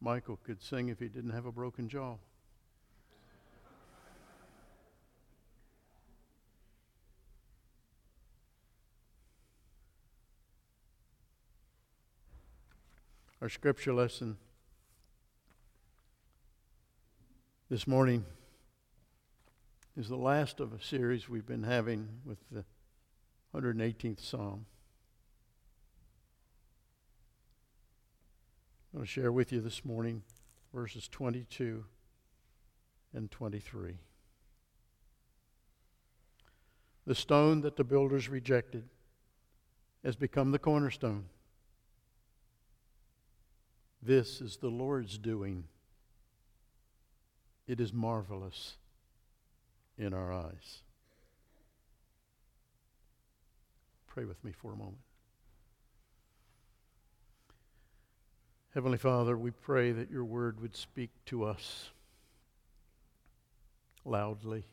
Michael could sing if he didn't have a broken jaw. Our scripture lesson this morning is the last of a series we've been having with the 118th Psalm. I'm going to share with you this morning verses 22 and 23. The stone that the builders rejected has become the cornerstone. This is the Lord's doing. It is marvelous in our eyes. Pray with me for a moment. Heavenly Father, we pray that your word would speak to us loudly.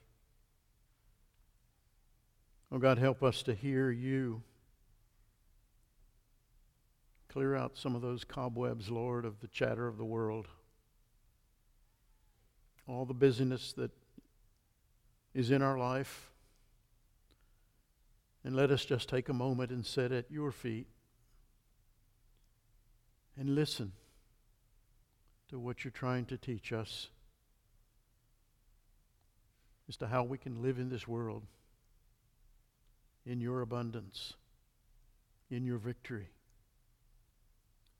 Oh God, help us to hear you. Clear out some of those cobwebs, Lord, of the chatter of the world. All the busyness that is in our life. And let us just take a moment and sit at your feet and listen to what you're trying to teach us as to how we can live in this world in your abundance, in your victory,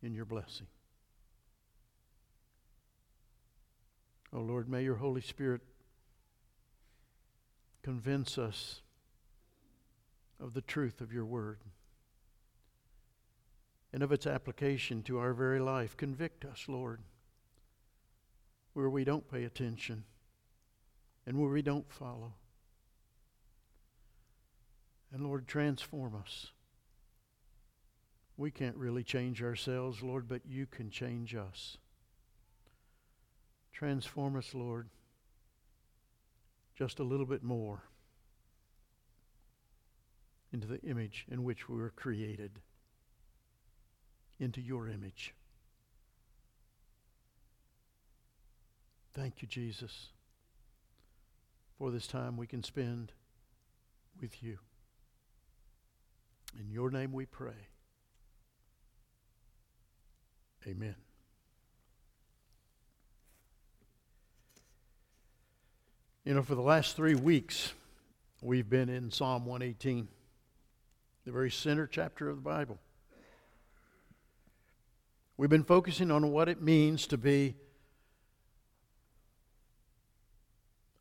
in your blessing. Oh Lord, may your Holy Spirit convince us of the truth of your word and of its application to our very life. Convict us, Lord, where we don't pay attention and where we don't follow. And Lord, transform us. We can't really change ourselves, Lord, but you can change us. Transform us, Lord, just a little bit more into the image in which we were created into your image. Thank you, Jesus, for this time we can spend with you. In your name we pray. Amen. You know, for the last three weeks, we've been in Psalm 118, the very center chapter of the Bible. We've been focusing on what it means to be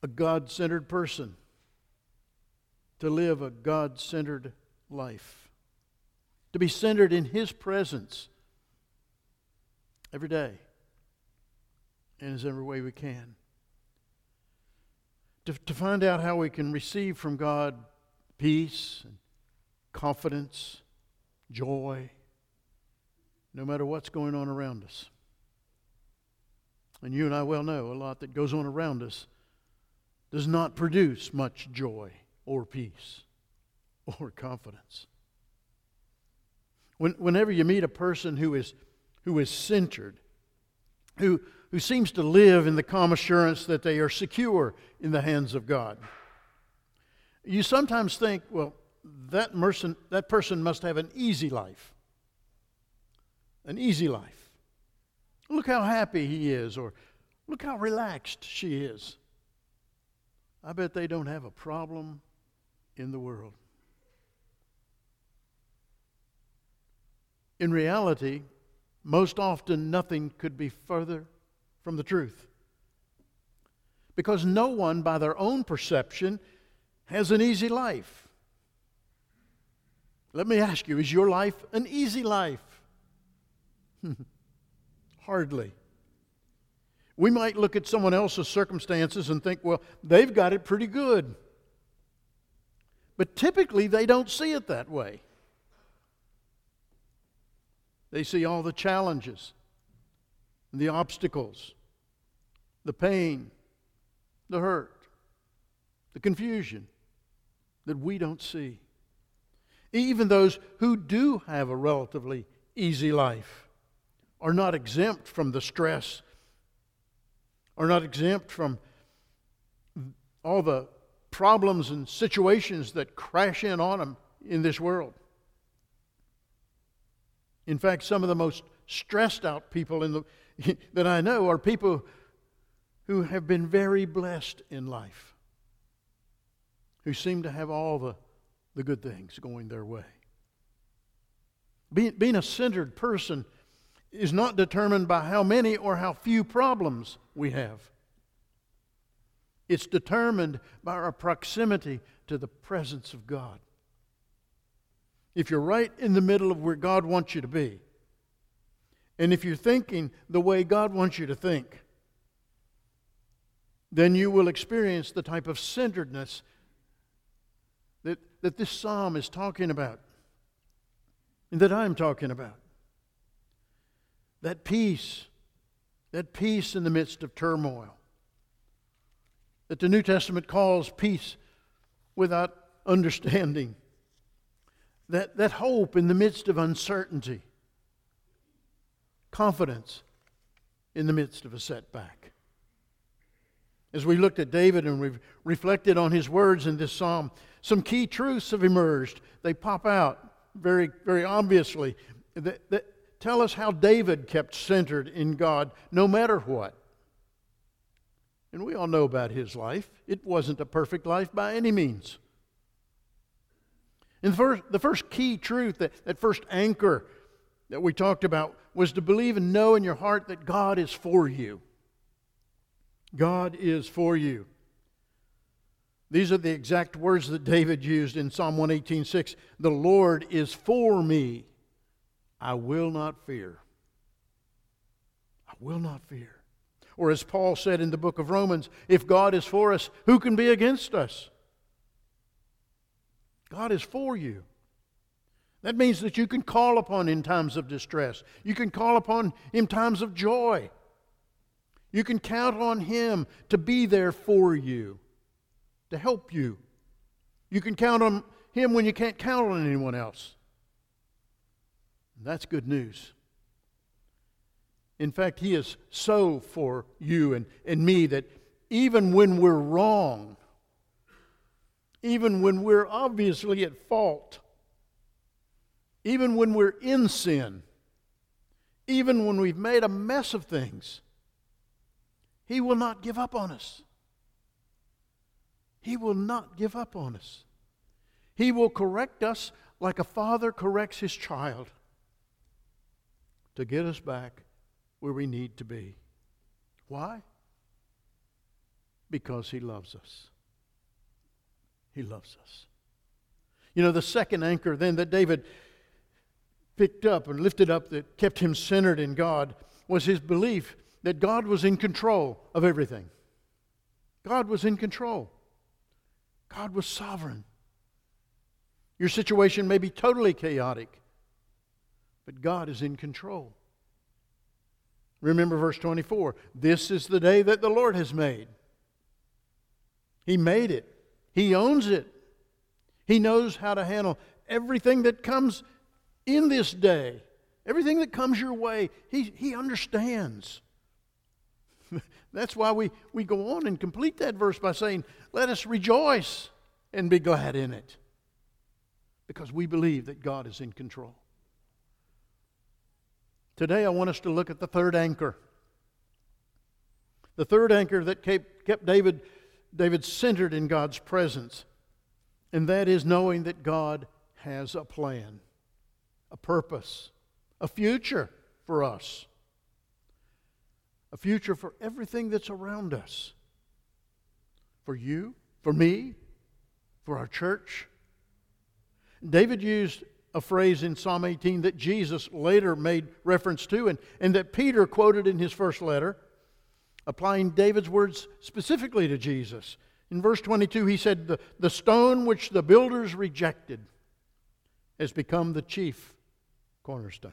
a God centered person, to live a God centered life, to be centered in His presence every day in every way we can. To, to find out how we can receive from God peace and confidence, joy, no matter what's going on around us. And you and I well know a lot that goes on around us does not produce much joy or peace or confidence. When, whenever you meet a person who is, who is centered, who, who seems to live in the calm assurance that they are secure in the hands of God, you sometimes think, well, that person, that person must have an easy life an easy life. Look how happy he is, or look how relaxed she is. I bet they don't have a problem in the world. In reality, most often nothing could be further from the truth. Because no one, by their own perception, has an easy life. Let me ask you is your life an easy life? Hardly. We might look at someone else's circumstances and think, well, they've got it pretty good. But typically, they don't see it that way. They see all the challenges, the obstacles, the pain, the hurt, the confusion that we don't see. Even those who do have a relatively easy life are not exempt from the stress, are not exempt from all the problems and situations that crash in on them in this world. In fact, some of the most stressed out people in the, that I know are people who have been very blessed in life, who seem to have all the, the good things going their way. Being, being a centered person is not determined by how many or how few problems we have. It's determined by our proximity to the presence of God. If you're right in the middle of where God wants you to be, and if you're thinking the way God wants you to think, then you will experience the type of centeredness that, that this psalm is talking about and that I'm talking about. That peace, that peace in the midst of turmoil, that the New Testament calls peace without understanding, that, that hope in the midst of uncertainty, confidence in the midst of a setback. As we looked at David and we've reflected on his words in this psalm, some key truths have emerged. They pop out very, very obviously that, that tell us how David kept centered in God no matter what. And we all know about his life. It wasn't a perfect life by any means. And the first, the first key truth, that, that first anchor that we talked about, was to believe and know in your heart that God is for you. God is for you. These are the exact words that David used in Psalm 118:6. The Lord is for me. I will not fear. I will not fear. Or as Paul said in the book of Romans, if God is for us, who can be against us? God is for you. That means that you can call upon in times of distress. You can call upon in times of joy. You can count on Him to be there for you to help you. You can count on Him when you can't count on anyone else. That's good news. In fact, He is so for you and, and me that even when we're wrong, even when we're obviously at fault, even when we're in sin, even when we've made a mess of things, He will not give up on us. He will not give up on us. He will correct us like a father corrects his child to get us back where we need to be. Why? Because he loves us. He loves us. You know, the second anchor then that David picked up and lifted up that kept him centered in God was his belief that God was in control of everything. God was in control. God was sovereign. Your situation may be totally chaotic, but God is in control. Remember verse 24 this is the day that the Lord has made. He made it, He owns it. He knows how to handle everything that comes in this day, everything that comes your way. He, he understands. That's why we, we go on and complete that verse by saying, Let us rejoice and be glad in it. Because we believe that God is in control. Today, I want us to look at the third anchor. The third anchor that kept, David, David centered in God's presence, and that is knowing that God has a plan, a purpose, a future for us a future for everything that's around us. For you, for me, for our church. David used a phrase in Psalm 18 that Jesus later made reference to and, and that Peter quoted in his first letter, applying David's words specifically to Jesus. In verse 22, he said, The, the stone which the builders rejected has become the chief cornerstone.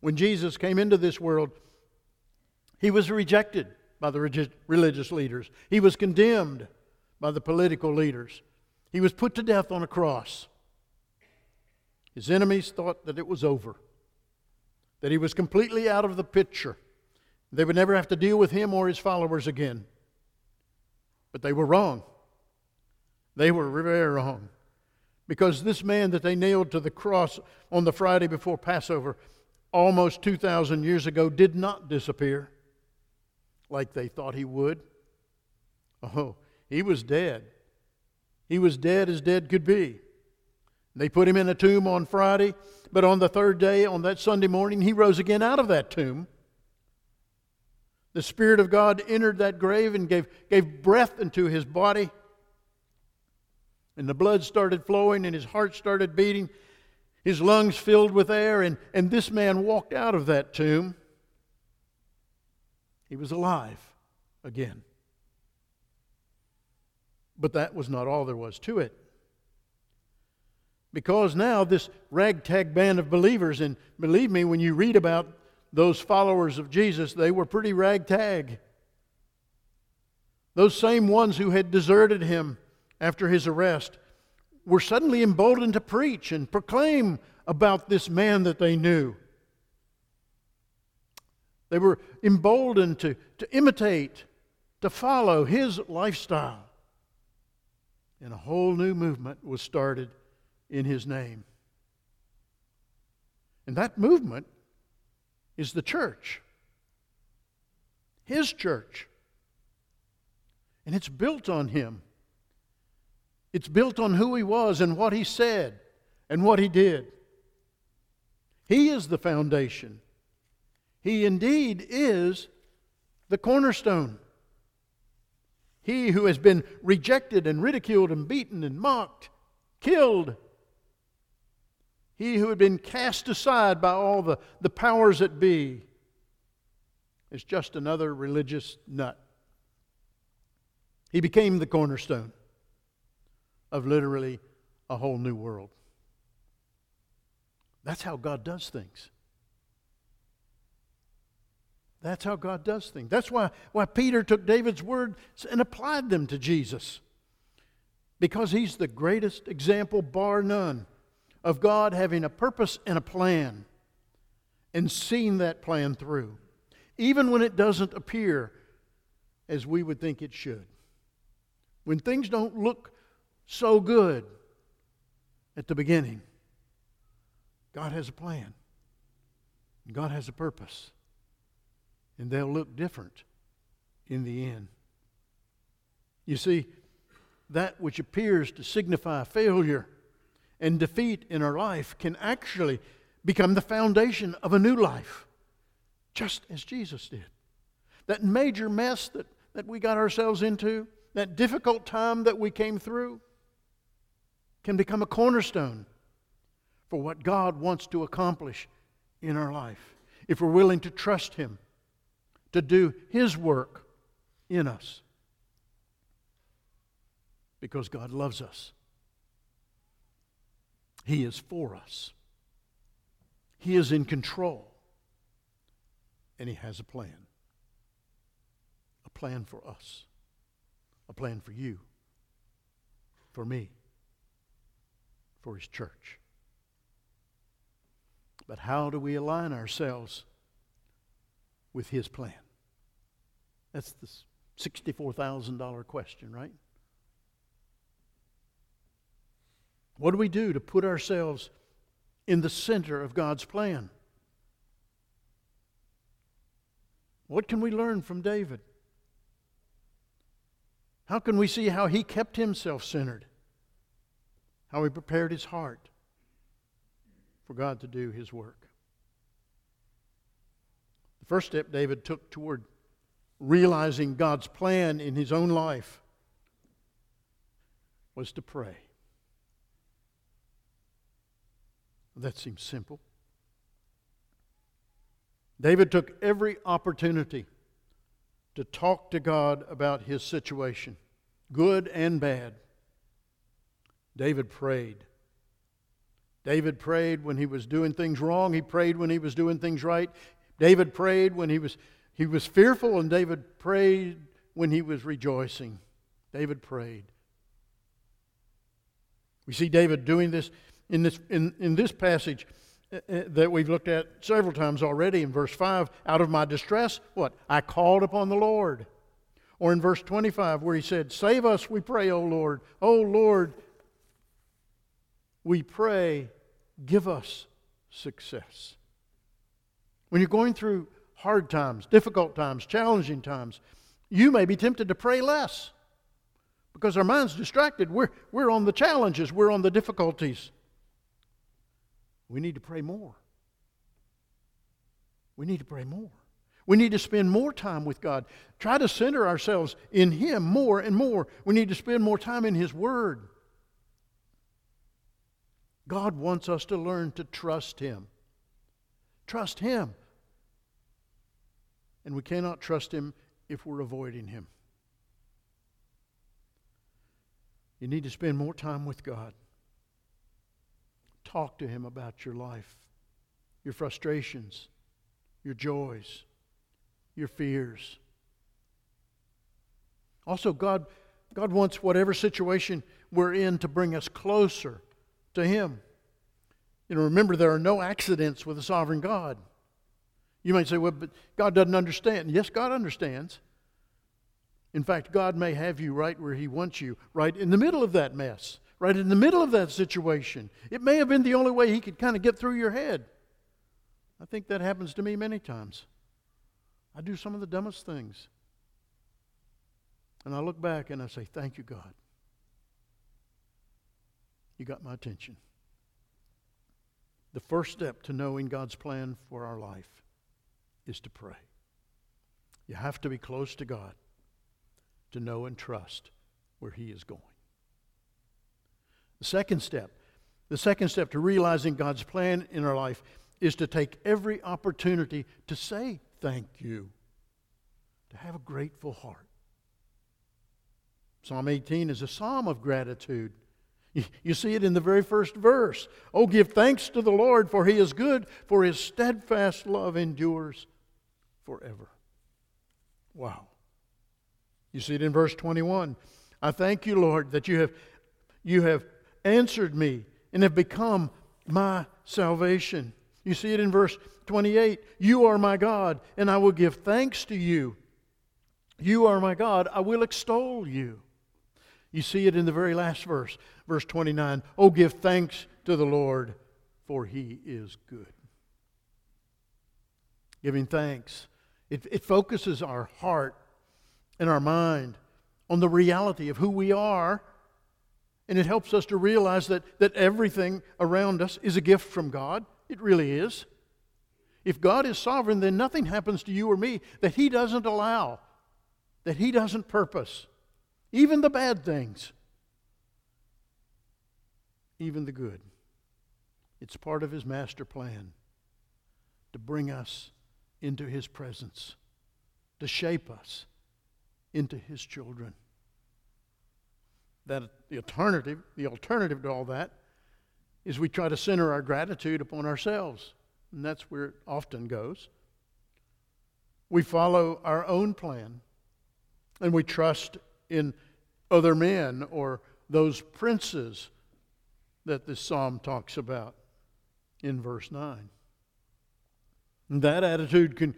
When Jesus came into this world, he was rejected by the religious leaders, he was condemned by the political leaders, he was put to death on a cross. His enemies thought that it was over. that he was completely out of the picture. They would never have to deal with him or his followers again. But they were wrong. They were very wrong. Because this man that they nailed to the cross on the Friday before Passover, almost 2,000 years ago, did not disappear like they thought he would. Oh, he was dead. He was dead as dead could be. They put him in a tomb on Friday, but on the third day, on that Sunday morning, he rose again out of that tomb. The Spirit of God entered that grave and gave, gave breath into his body. And the blood started flowing and his heart started beating. His lungs filled with air, and, and this man walked out of that tomb. He was alive again. But that was not all there was to it. Because now, this ragtag band of believers, and believe me, when you read about those followers of Jesus, they were pretty ragtag. Those same ones who had deserted him after his arrest were suddenly emboldened to preach and proclaim about this man that they knew. They were emboldened to, to imitate, to follow his lifestyle. And a whole new movement was started in his name. And that movement is the church, his church. And it's built on him. It's built on who he was and what he said and what he did. He is the foundation. He indeed is the cornerstone. He who has been rejected and ridiculed and beaten and mocked, killed, he who had been cast aside by all the, the powers that be is just another religious nut. He became the cornerstone of literally a whole new world. That's how God does things. That's how God does things. That's why, why Peter took David's words and applied them to Jesus. Because he's the greatest example, bar none, of God having a purpose and a plan and seeing that plan through, even when it doesn't appear as we would think it should. When things don't look so good at the beginning, God has a plan, God has a purpose, and they'll look different in the end. You see, that which appears to signify failure and defeat in our life can actually become the foundation of a new life, just as Jesus did. That major mess that, that we got ourselves into, that difficult time that we came through, can become a cornerstone for what God wants to accomplish in our life if we're willing to trust Him to do His work in us. Because God loves us he is for us. He is in control. And He has a plan. A plan for us. A plan for you. For me. For His church. But how do we align ourselves with His plan? That's the $64,000 question, right? What do we do to put ourselves in the center of God's plan? What can we learn from David? How can we see how he kept himself centered? How he prepared his heart for God to do his work? The first step David took toward realizing God's plan in his own life was to pray. That seems simple. David took every opportunity to talk to God about his situation, good and bad. David prayed. David prayed when he was doing things wrong. He prayed when he was doing things right. David prayed when he was, he was fearful, and David prayed when he was rejoicing. David prayed. We see David doing this in this, in, in this passage, uh, uh, that we've looked at several times already in verse 5 out of my distress what? I called upon the lord. Or in verse 25 where he said save us we pray o lord. O lord we pray give us success. When you're going through hard times difficult times challenging times you may be tempted to pray less because our mind's distracted. We're, we're on the challenges. We're on the difficulties we need to pray more. We need to pray more. We need to spend more time with God. Try to center ourselves in Him more and more. We need to spend more time in His Word. God wants us to learn to trust Him. Trust Him. And we cannot trust Him if we're avoiding Him. You need to spend more time with God. Talk to Him about your life, your frustrations, your joys, your fears. Also, God, God wants whatever situation we're in to bring us closer to Him. You know, remember, there are no accidents with a sovereign God. You might say, well, but God doesn't understand. Yes, God understands. In fact, God may have you right where He wants you, right in the middle of that mess right in the middle of that situation. It may have been the only way he could kind of get through your head. I think that happens to me many times. I do some of the dumbest things. And I look back and I say, Thank you, God. You got my attention. The first step to knowing God's plan for our life is to pray. You have to be close to God to know and trust where He is going. The second step, the second step to realizing God's plan in our life is to take every opportunity to say thank you, to have a grateful heart. Psalm 18 is a psalm of gratitude. You see it in the very first verse. Oh, give thanks to the Lord, for he is good, for his steadfast love endures forever. Wow. You see it in verse 21. I thank you, Lord, that you have, you have answered me and have become my salvation. You see it in verse 28 You are my God, and I will give thanks to you. You are my God, I will extol you. You see it in the very last verse, verse 29. Oh, give thanks to the Lord, for he is good. Giving thanks, it, it focuses our heart and our mind on the reality of who we are and it helps us to realize that, that everything around us is a gift from God. It really is. If God is sovereign, then nothing happens to you or me that He doesn't allow, that He doesn't purpose. Even the bad things, even the good. It's part of His master plan to bring us into His presence, to shape us into His children that the alternative, the alternative to all that is we try to center our gratitude upon ourselves. And that's where it often goes. We follow our own plan and we trust in other men or those princes that this psalm talks about in verse 9. And that attitude can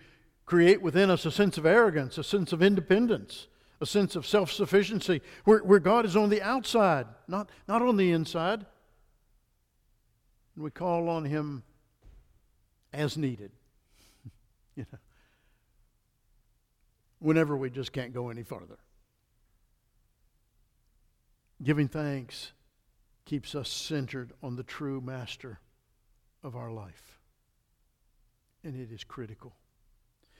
create within us a sense of arrogance, a sense of independence, a sense of self sufficiency, where, where God is on the outside, not, not on the inside. And we call on Him as needed. you know, whenever we just can't go any farther. Giving thanks keeps us centered on the true master of our life. And it is critical.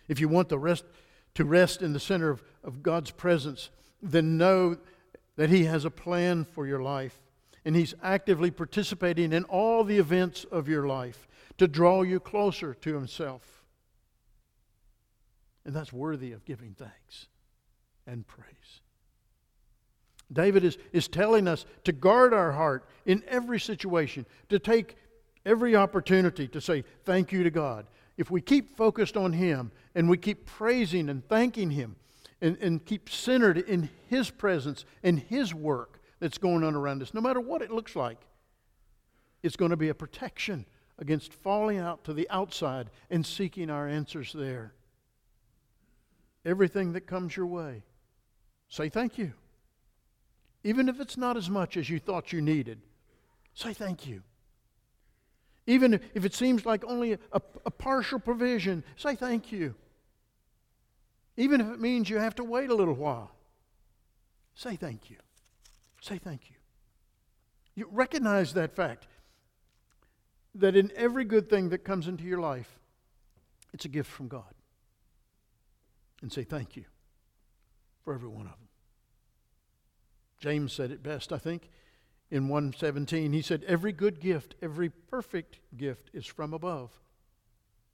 If you want the rest to rest in the center of, of God's presence, then know that He has a plan for your life. And He's actively participating in all the events of your life to draw you closer to Himself. And that's worthy of giving thanks and praise. David is, is telling us to guard our heart in every situation, to take every opportunity to say thank you to God if we keep focused on Him and we keep praising and thanking Him and, and keep centered in His presence and His work that's going on around us, no matter what it looks like, it's going to be a protection against falling out to the outside and seeking our answers there. Everything that comes your way, say thank you. Even if it's not as much as you thought you needed, say thank you. Even if it seems like only a, a, partial provision, say thank you. Even if it means you have to wait a little while, say thank you. Say thank you. You recognize that fact that in every good thing that comes into your life, it's a gift from God. And say thank you for every one of them. James said it best, I think, in 117. He said, Every good gift, every perfect gift is from above,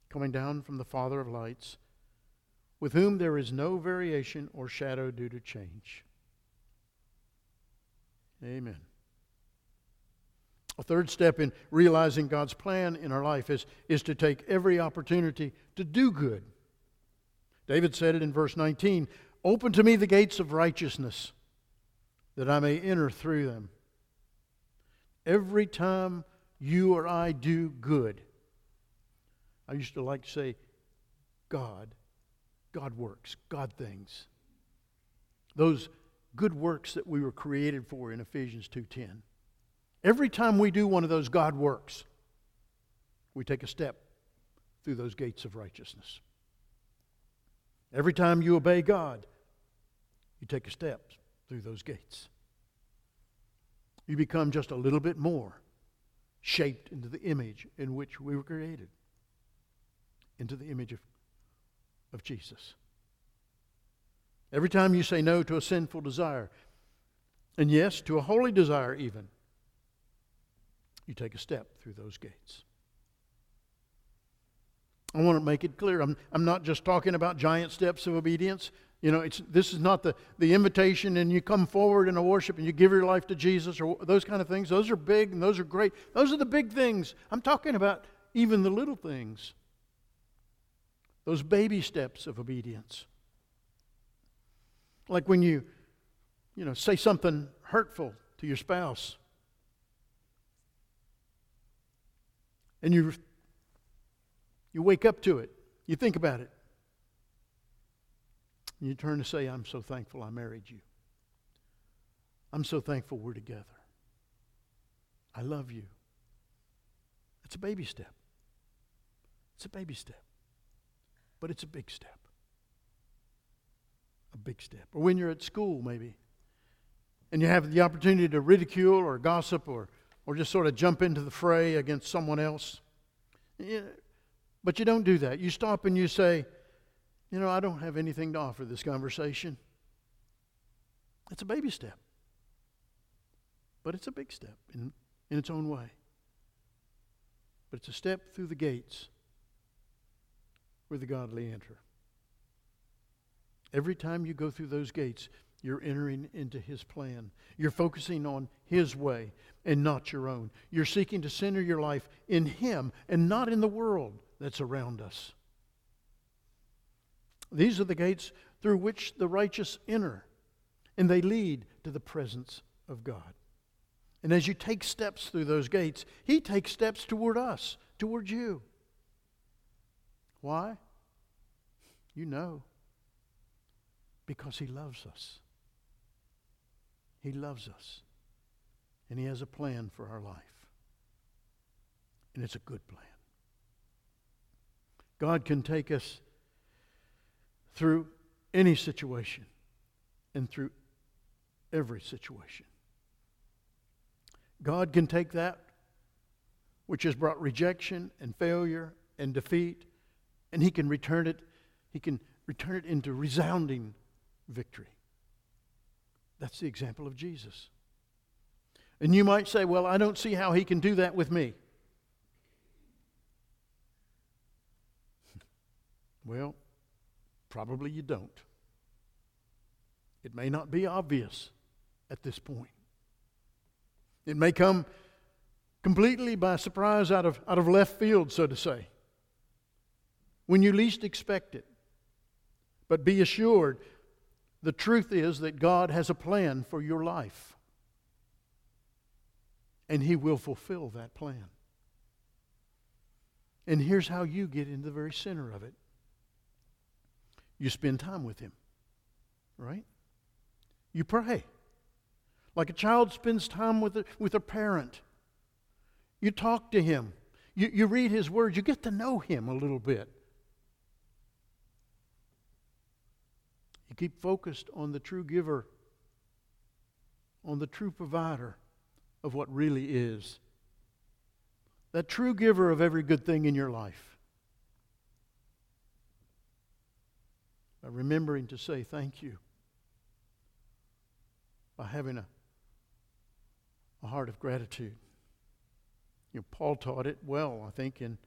coming down from the Father of lights, with whom there is no variation or shadow due to change. Amen. A third step in realizing God's plan in our life is, is to take every opportunity to do good. David said it in verse 19 Open to me the gates of righteousness, that I may enter through them. Every time you or I do good, I used to like to say, God, God works, God things. Those good works that we were created for in Ephesians 2:10. Every time we do one of those God works, we take a step through those gates of righteousness. Every time you obey God, you take a step through those gates. You become just a little bit more shaped into the image in which we were created, into the image of, of Jesus. Every time you say no to a sinful desire, and yes, to a holy desire even, you take a step through those gates. I want to make it clear. I'm, I'm not just talking about giant steps of obedience. You know, it's, this is not the, the invitation and you come forward in a worship and you give your life to Jesus or those kind of things. Those are big and those are great. Those are the big things. I'm talking about even the little things. Those baby steps of obedience. Like when you, you know, say something hurtful to your spouse and you, you wake up to it, you think about it, and you turn to say, I'm so thankful I married you. I'm so thankful we're together. I love you. It's a baby step. It's a baby step. But it's a big step. A big step. Or when you're at school, maybe, and you have the opportunity to ridicule or gossip or or just sort of jump into the fray against someone else. But you don't do that. You stop and you say, you know, I don't have anything to offer this conversation. It's a baby step, but it's a big step in, in its own way. But it's a step through the gates where the godly enter. Every time you go through those gates, you're entering into His plan. You're focusing on His way and not your own. You're seeking to center your life in Him and not in the world that's around us. These are the gates through which the righteous enter, and they lead to the presence of God. And as you take steps through those gates, He takes steps toward us, toward you. Why? You know. Because He loves us. He loves us. And He has a plan for our life. And it's a good plan. God can take us through any situation and through every situation. God can take that which has brought rejection and failure and defeat, and He can return it, He can return it into resounding victory. That's the example of Jesus. And you might say, well, I don't see how he can do that with me. Well, probably you don't. It may not be obvious at this point. It may come completely by surprise out of, out of left field, so to say, when you least expect it. But be assured the truth is that God has a plan for your life, and He will fulfill that plan. And here's how you get into the very center of it you spend time with Him, right? You pray. Like a child spends time with a, with a parent. You talk to Him. You, you read His words. You get to know Him a little bit. You keep focused on the true giver, on the true provider of what really is. That true giver of every good thing in your life. By remembering to say thank you. By having a, a heart of gratitude. You know, Paul taught it well, I think, in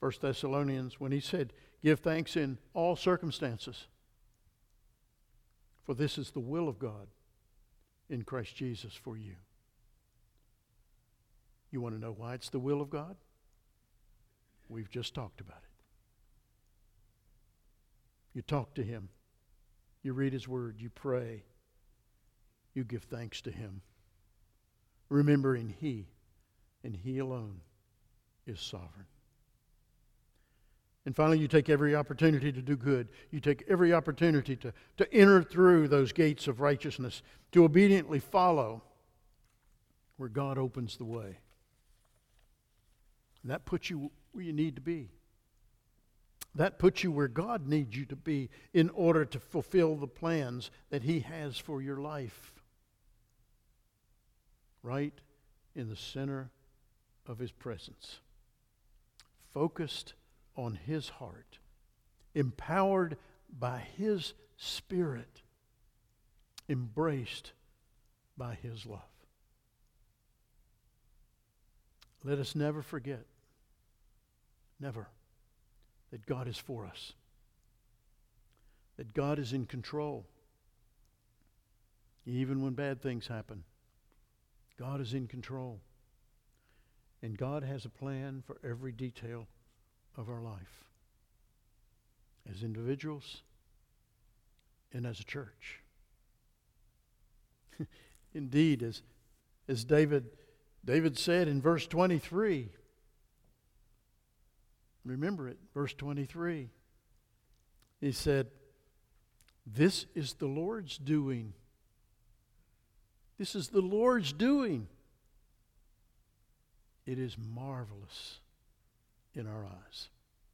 1 Thessalonians when he said, Give thanks in all circumstances, for this is the will of God in Christ Jesus for you. You want to know why it's the will of God? We've just talked about it. You talk to Him, you read His Word, you pray, you give thanks to Him, remembering He and He alone is sovereign. And finally, you take every opportunity to do good. You take every opportunity to, to enter through those gates of righteousness, to obediently follow where God opens the way. And that puts you where you need to be. That puts you where God needs you to be in order to fulfill the plans that He has for your life. Right in the center of His presence. Focused on His heart. Empowered by His Spirit. Embraced by His love. Let us never forget Never. That God is for us. That God is in control. Even when bad things happen, God is in control. And God has a plan for every detail of our life as individuals and as a church. Indeed, as, as David, David said in verse 23, Remember it, verse 23. He said, This is the Lord's doing. This is the Lord's doing. It is marvelous in our eyes.